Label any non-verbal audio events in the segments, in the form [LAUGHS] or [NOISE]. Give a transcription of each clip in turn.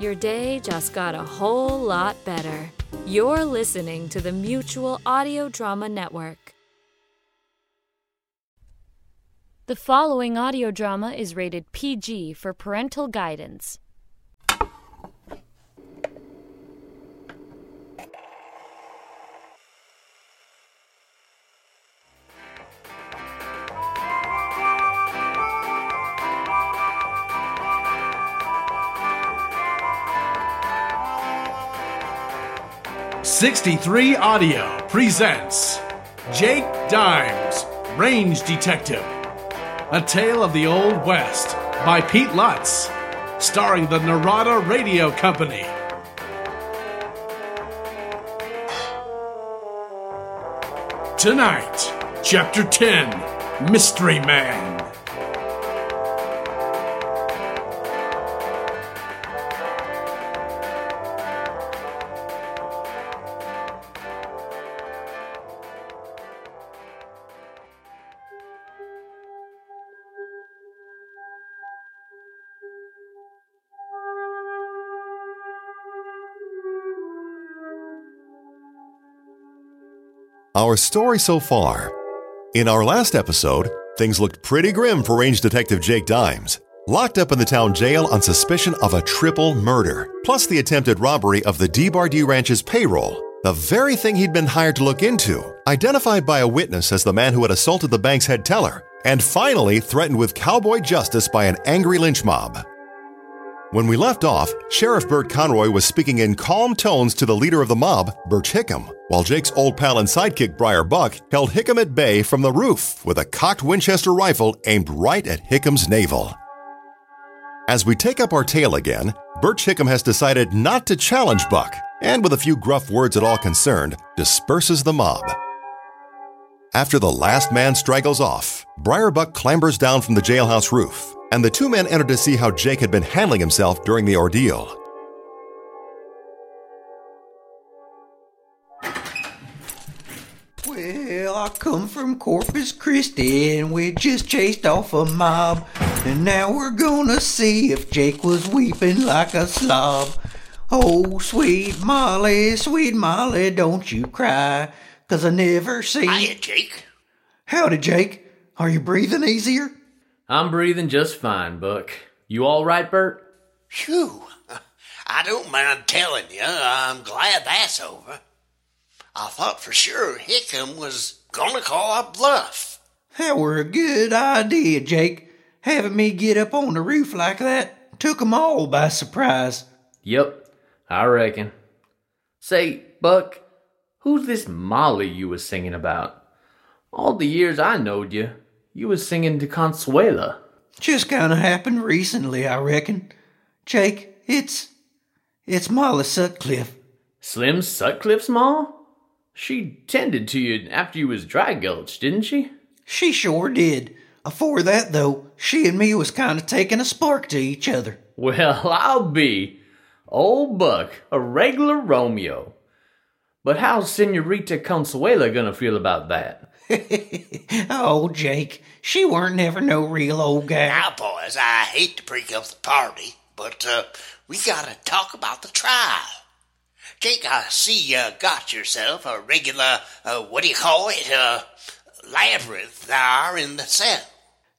your day just got a whole lot better. You're listening to the Mutual Audio Drama Network. The following audio drama is rated PG for parental guidance. 63 Audio presents Jake Dimes, Range Detective. A Tale of the Old West by Pete Lutz, starring the Narada Radio Company. Tonight, Chapter 10 Mystery Man. Our story so far. In our last episode, things looked pretty grim for Range Detective Jake Dimes. Locked up in the town jail on suspicion of a triple murder, plus the attempted robbery of the D-Bar-D Ranch's payroll, the very thing he'd been hired to look into, identified by a witness as the man who had assaulted the bank's head teller, and finally threatened with cowboy justice by an angry lynch mob. When we left off, Sheriff Bert Conroy was speaking in calm tones to the leader of the mob, Birch Hickam, while Jake's old pal and sidekick Briar Buck held Hickam at bay from the roof with a cocked Winchester rifle aimed right at Hickam's navel. As we take up our tale again, Birch Hickam has decided not to challenge Buck, and with a few gruff words at all concerned, disperses the mob. After the last man straggles off, Briar Buck clambers down from the jailhouse roof and the two men entered to see how Jake had been handling himself during the ordeal. Well, I come from Corpus Christi and we just chased off a mob. And now we're gonna see if Jake was weeping like a slob. Oh, sweet Molly, sweet Molly, don't you cry, 'cause I never see. Hiya, Jake. Howdy, Jake. Are you breathing easier? I'm breathing just fine, Buck. You all right, Bert? Phew. I don't mind telling you, I'm glad that's over. I thought for sure Hickam was gonna call a bluff. That were a good idea, Jake. Having me get up on the roof like that took 'em all by surprise. Yep, I reckon. Say, Buck, who's this Molly you was singing about? All the years I knowed you, you was singing to Consuela. Just kind of happened recently, I reckon. Jake, it's. it's Molly Sutcliffe. Slim Sutcliffe's ma? She tended to you after you was dry gulched, didn't she? She sure did. Afore that, though, she and me was kind of taking a spark to each other. Well, [LAUGHS] I'll be. Old Buck, a regular Romeo. But how's Senorita Consuela gonna feel about that? [LAUGHS] oh, Jake, she weren't never no real old gal. Now, boys, I hate to break up the party, but uh, we gotta talk about the trial. Jake, I see you got yourself a regular, uh, what do you call it, uh, labyrinth there in the cell.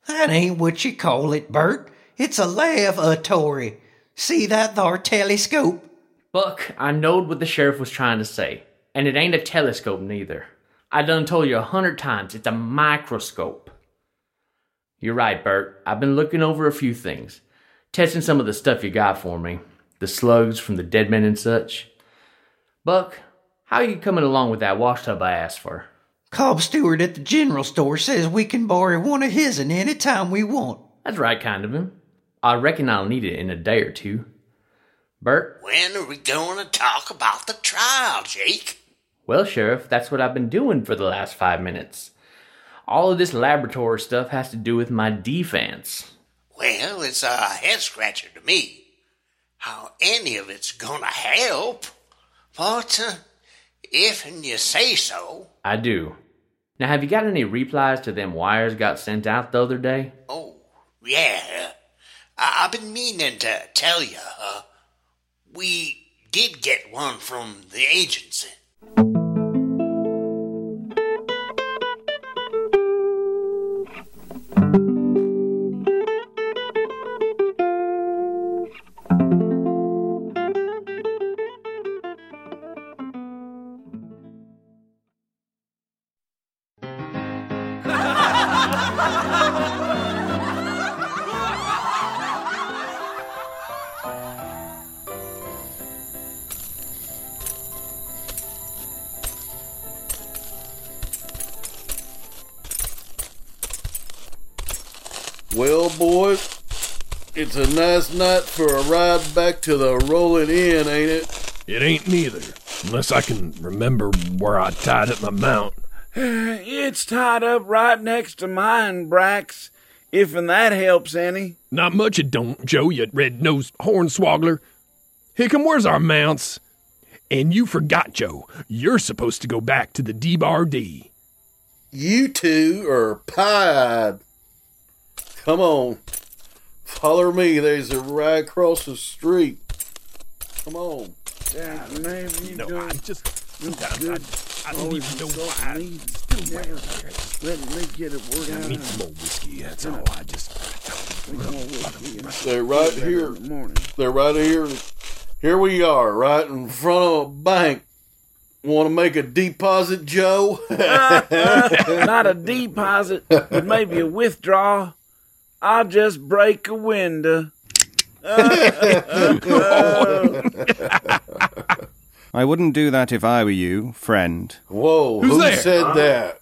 That ain't what you call it, Bert. It's a lavatory. See that thar telescope? Buck, I knowed what the sheriff was trying to say, and it ain't a telescope neither. I done told you a hundred times, it's a microscope. You're right, Bert. I've been looking over a few things, testing some of the stuff you got for me, the slugs from the dead men and such. Buck, how are you coming along with that washtub I asked for? Cobb Stewart at the general store says we can borrow one of his'n any time we want. That's right kind of him. I reckon I'll need it in a day or two. Bert? When are we going to talk about the trial, Jake? Well, Sheriff, that's what I've been doing for the last five minutes. All of this laboratory stuff has to do with my defense. Well, it's a head scratcher to me. How any of it's gonna help. But, uh, if you say so. I do. Now, have you got any replies to them wires got sent out the other day? Oh, yeah. I- I've been meaning to tell you, uh, we did get one from the agency. Well, boys, it's a nice night for a ride back to the Rolling Inn, ain't it? It ain't neither, unless I can remember where I tied up my mount. [SIGHS] It's tied up right next to mine, Brax. If and that helps any. Not much it don't, Joe, you red-nosed hornswoggler. Hickam, where's our mounts? And you forgot, Joe, you're supposed to go back to the D-Bar-D. You two are pie-eyed. Come on. Follow me. There's a right across the street. Come on. Yeah, maybe you No, don't. I just... Sometimes good. I, I don't Always even know why. I'm still Never. Let me get a word I out. need some more whiskey, that's all. I just... Drink more whiskey and They're right here. in the morning. They're right here. Here we are, right in front of a bank. Want to make a deposit, Joe? [LAUGHS] [LAUGHS] Not a deposit, but maybe a withdrawal. I'll just break a window. I wouldn't do that if I were you, friend. Whoa, Who's who there? said that?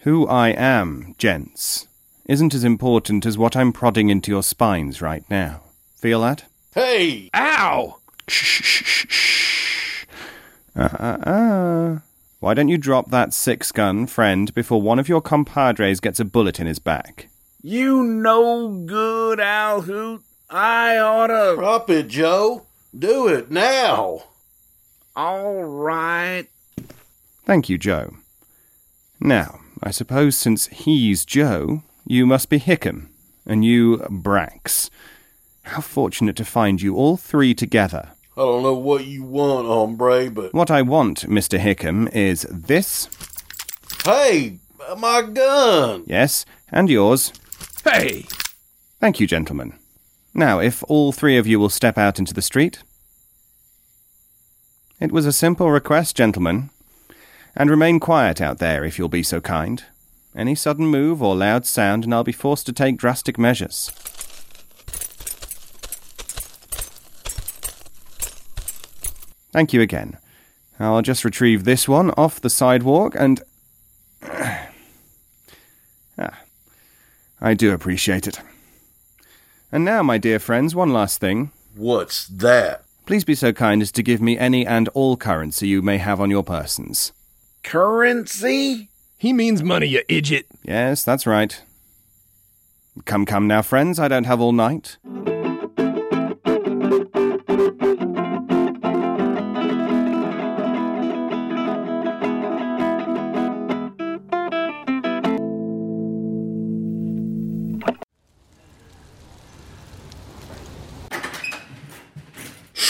Who I am, gents, isn't as important as what I'm prodding into your spines right now. Feel that? Hey, Ow! Uh-uh-uh. Why don't you drop that six gun, friend, before one of your compadres gets a bullet in his back? You no good, owl hoot. I oughta. drop it, Joe. Do it now. All right. Thank you, Joe. Now, I suppose since he's Joe, you must be Hickam, and you Brax. How fortunate to find you all three together. I don't know what you want, hombre, but What I want, Mr. Hickam, is this, hey, my gun. yes, and yours. Hey! Thank you, gentlemen. Now, if all three of you will step out into the street. It was a simple request, gentlemen. And remain quiet out there, if you'll be so kind. Any sudden move or loud sound, and I'll be forced to take drastic measures. Thank you again. I'll just retrieve this one off the sidewalk and. I do appreciate it. And now, my dear friends, one last thing. What's that? Please be so kind as to give me any and all currency you may have on your persons. Currency? He means money, you idiot. Yes, that's right. Come, come now, friends, I don't have all night.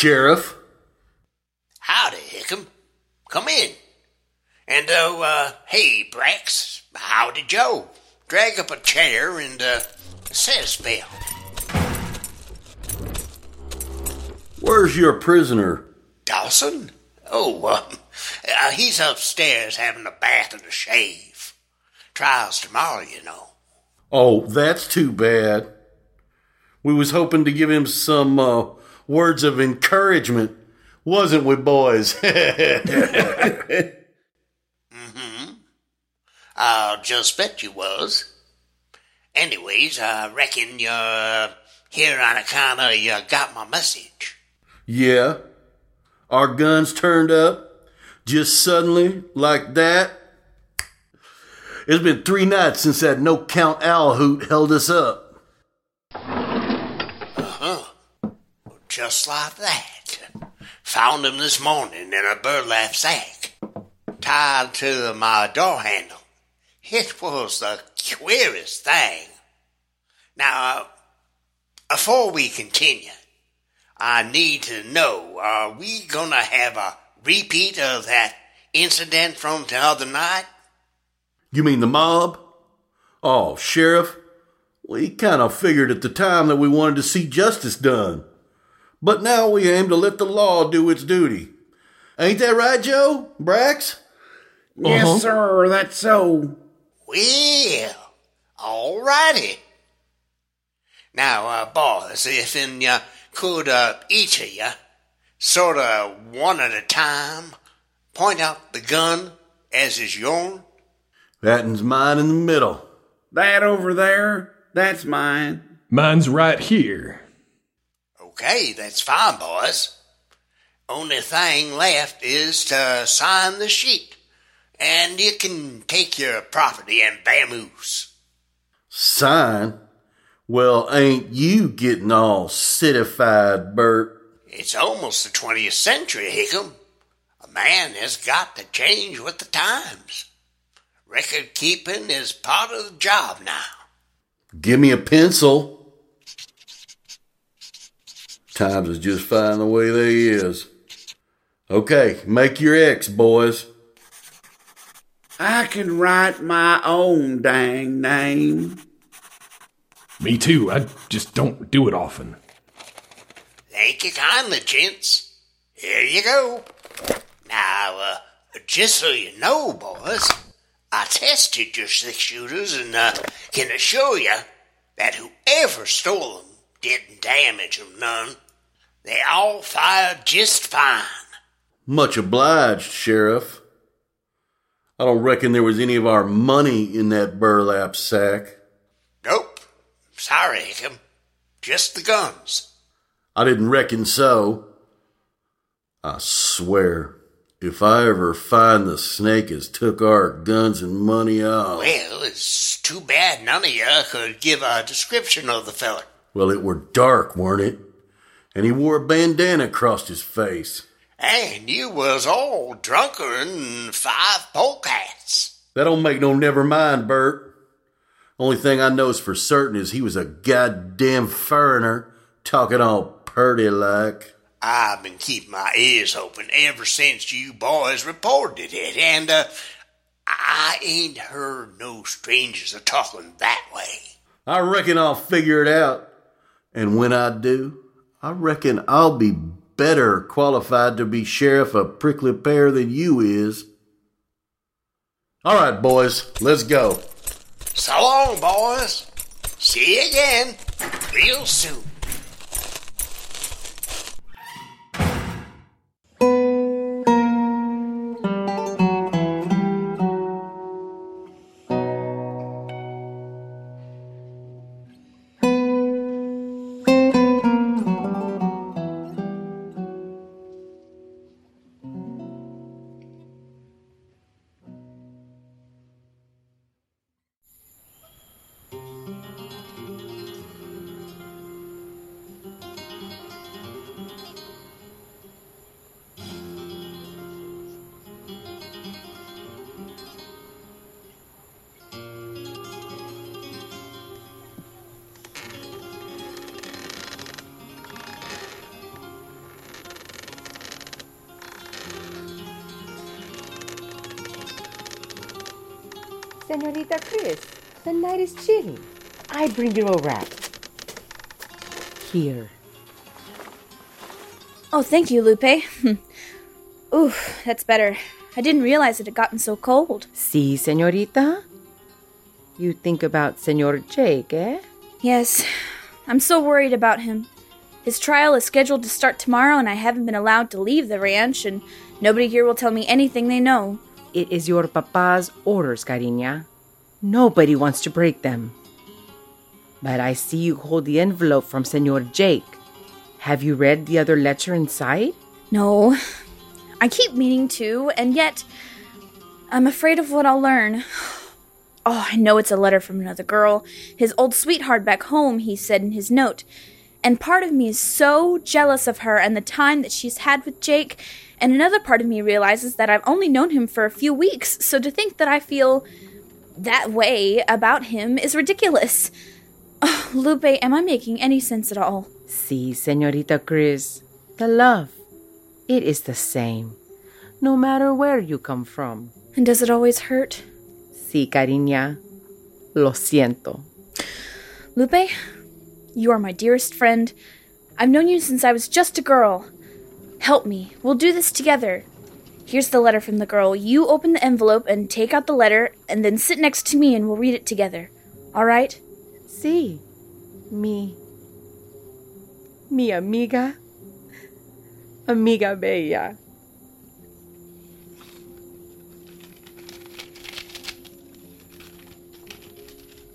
Sheriff? Howdy, Hickam. Come in. And, uh, uh, hey, Brax. Howdy, Joe. Drag up a chair and, uh, a spell. Where's your prisoner? Dawson? Oh, um, uh, he's upstairs having a bath and a shave. Trials tomorrow, you know. Oh, that's too bad. We was hoping to give him some uh, words of encouragement, wasn't we, boys? [LAUGHS] Mm-hmm. I'll just bet you was. Anyways, I reckon you're here on account of you got my message. yeah. Our guns turned up just suddenly, like that. It's been three nights since that no count owl hoot held us up. Just like that. Found him this morning in a burlap sack, tied to my door handle. It was the queerest thing. Now, before we continue, I need to know, are we gonna have a repeat of that incident from the other night? You mean the mob? Oh, Sheriff, we kind of figured at the time that we wanted to see justice done. But now we aim to let the law do its duty. Ain't that right, Joe? Brax? Yes, Uh-huh. sir, that's so. Well, all righty. Now, uh, boys, if in you could, uh, each of you, sort of one at a time, point out the gun as is yourn. That'n's mine in the middle. That over there, that's mine. Mine's right here. Okay, that's fine, boys. Only thing left is to sign the sheet, and you can take your property and vamoose. Sign? Well, ain't you getting all citified, Bert? It's almost the 20th century, Hickam. A man has got to change with the times. Record keeping is part of the job now. Give me a pencil. Times is just fine the way they is. Okay, make your X, boys. I can write my own dang name. Me too. I just don't do it often. Thank you kindly, gents. Here you go. Now, uh, just so you know, boys, I tested your six shooters and uh, can assure you that whoever stole them didn't damage them none. They all fired just fine. Much obliged, Sheriff. I don't reckon there was any of our money in that burlap sack. Nope. Sorry, Hickam. Just the guns. I didn't reckon so. I swear, if I ever find the snake has took our guns and money out. Well, it's too bad none of you could give a description of the feller. Well, it were dark, weren't it? And he wore a bandana across his face. And you was all drunker'n five polecats. That don't make no never mind, Bert. Only thing I knows for certain is he was a goddamn foreigner, talking all purty like. I've been keeping my ears open ever since you boys reported it, and uh, I ain't heard no strangers a talking that way. I reckon I'll figure it out. And when I do, I reckon I'll be better qualified to be sheriff of Prickly Pear than you is. All right, boys, let's go. So long, boys. See you again real soon. Senorita Chris, the night is chilly. I bring you a wrap. Here. Oh, thank you, Lupe. [LAUGHS] Ooh, that's better. I didn't realize it had gotten so cold. See, senorita? You think about Senor Jake, eh? Yes, I'm so worried about him. His trial is scheduled to start tomorrow, and I haven't been allowed to leave the ranch, and nobody here will tell me anything they know. It is your papa's orders, cariña. Nobody wants to break them. But I see you hold the envelope from Senor Jake. Have you read the other letter inside? No. I keep meaning to, and yet I'm afraid of what I'll learn. [SIGHS] Oh, I know it's a letter from another girl. His old sweetheart back home, he said in his note. And part of me is so jealous of her and the time that she's had with Jake, and another part of me realizes that I've only known him for a few weeks, so to think that I feel that way about him is ridiculous. Oh, [SIGHS] Lupe, am I making any sense at all? See, Senorita Chris, the love. It is the same, no matter where you come from. And does it always hurt? Sí, cariña. Lo siento. Lupe, you are my dearest friend. I've known you since I was just a girl. Help me. We'll do this together. Here's the letter from the girl. You open the envelope and take out the letter, and then sit next to me and we'll read it together. All right? Sí. me. Mi amiga. Amiga bella.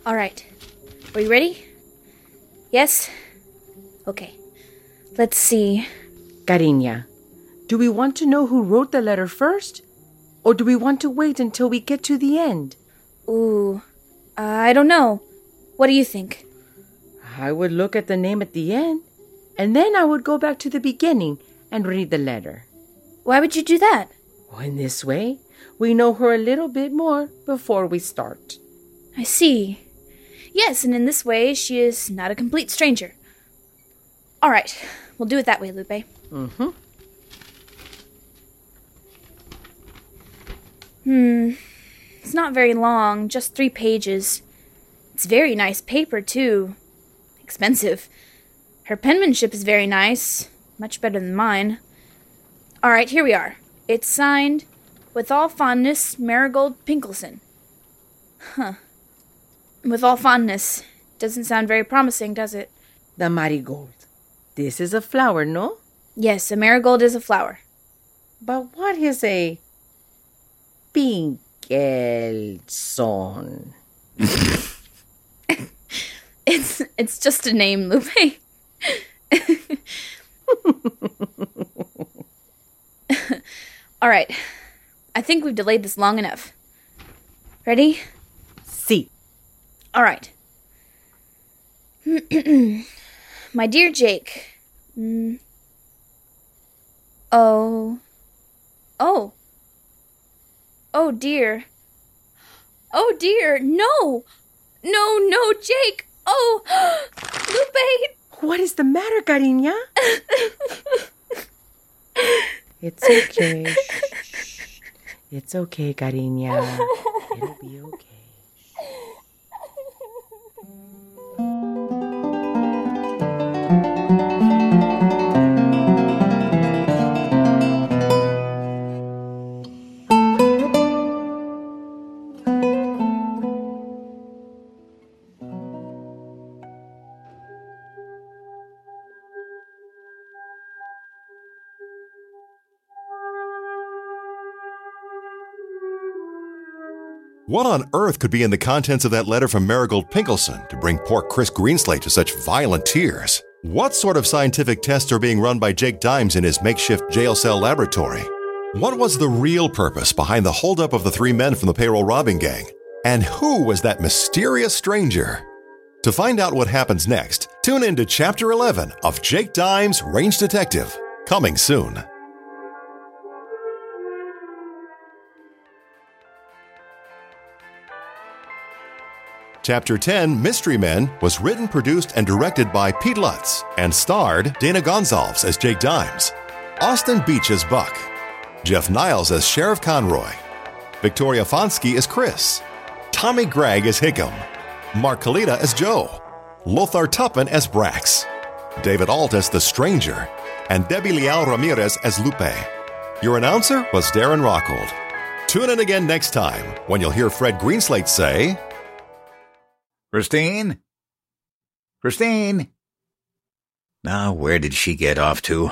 All right. Are you ready? Yes? Okay. Let's see. Cariña, do we want to know who wrote the letter first? Or do we want to wait until we get to the end? Ooh, uh, I don't know. What do you think? I would look at the name at the end, and then I would go back to the beginning and read the letter. Why would you do that? Well, in this way, we know her a little bit more before we start. I see. Yes, and in this way, she is not a complete stranger. All right, we'll do it that way, Lupe. Mm-hmm. Hmm. It's not very long, just three pages. It's very nice paper, too. Expensive. Her penmanship is very nice, much better than mine. All right, here we are. It's signed, with all fondness, Marigold Pinkelson. Huh. With all fondness. Doesn't sound very promising, does it? The marigold. This is a flower, no? Yes, a marigold is a flower. But what is a Pinkelson? [LAUGHS] It's it's just a name, Lupe. [LAUGHS] [LAUGHS] All right. I think we've delayed this long enough. Ready? See. All right. [CLEARS THROAT] My dear Jake. Mm. Oh. Oh. Oh dear. Oh dear. No. No, no, Jake. Oh. [GASPS] Lupe. What is the matter, cariña? [LAUGHS] it's okay. It's okay, cariña. It'll be okay. What on earth could be in the contents of that letter from Marigold Pinkelson to bring poor Chris Greenslade to such violent tears? What sort of scientific tests are being run by Jake Dimes in his makeshift jail cell laboratory? What was the real purpose behind the holdup of the three men from the payroll robbing gang? And who was that mysterious stranger? To find out what happens next, tune in to Chapter 11 of Jake Dimes Range Detective, coming soon. Chapter 10, Mystery Men, was written, produced, and directed by Pete Lutz and starred Dana Gonzalez as Jake Dimes, Austin Beach as Buck, Jeff Niles as Sheriff Conroy, Victoria Fonsky as Chris, Tommy Gregg as Hickam, Mark Kalita as Joe, Lothar Tuppen as Brax, David Alt as The Stranger, and Debbie Leal Ramirez as Lupe. Your announcer was Darren Rockhold. Tune in again next time when you'll hear Fred Greenslade say, Christine? Christine? Now, where did she get off to?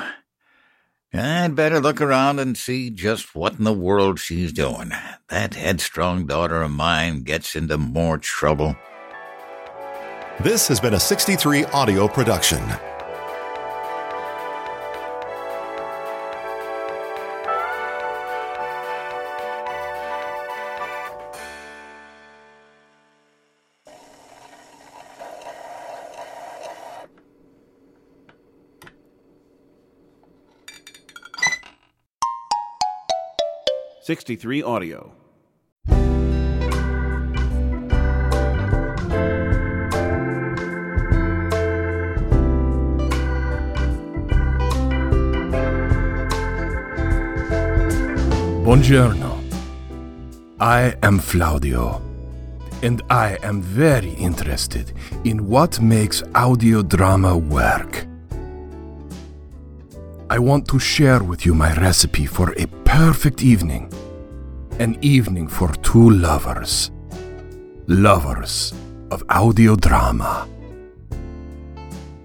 I'd better look around and see just what in the world she's doing. That headstrong daughter of mine gets into more trouble. This has been a 63 audio production. 63 Audio. Buongiorno. I am Flaudio, and I am very interested in what makes audio drama work. I want to share with you my recipe for a perfect evening. An evening for two lovers. Lovers of audio drama.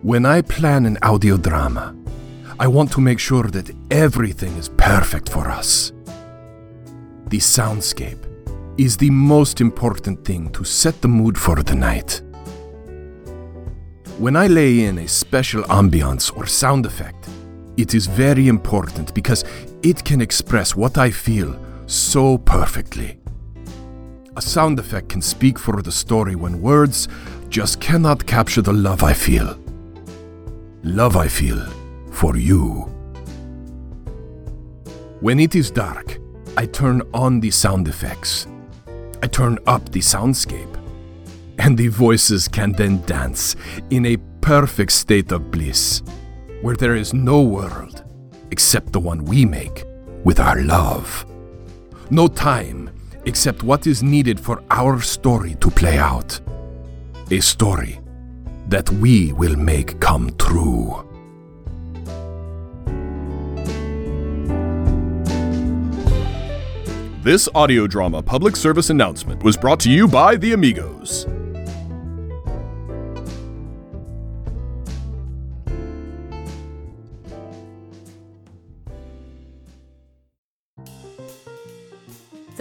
When I plan an audio drama, I want to make sure that everything is perfect for us. The soundscape is the most important thing to set the mood for the night. When I lay in a special ambiance or sound effect, it is very important because it can express what I feel so perfectly. A sound effect can speak for the story when words just cannot capture the love I feel. Love I feel for you. When it is dark, I turn on the sound effects. I turn up the soundscape. And the voices can then dance in a perfect state of bliss, where there is no world except the one we make with our love. No time except what is needed for our story to play out. A story that we will make come true. This audio drama public service announcement was brought to you by the Amigos.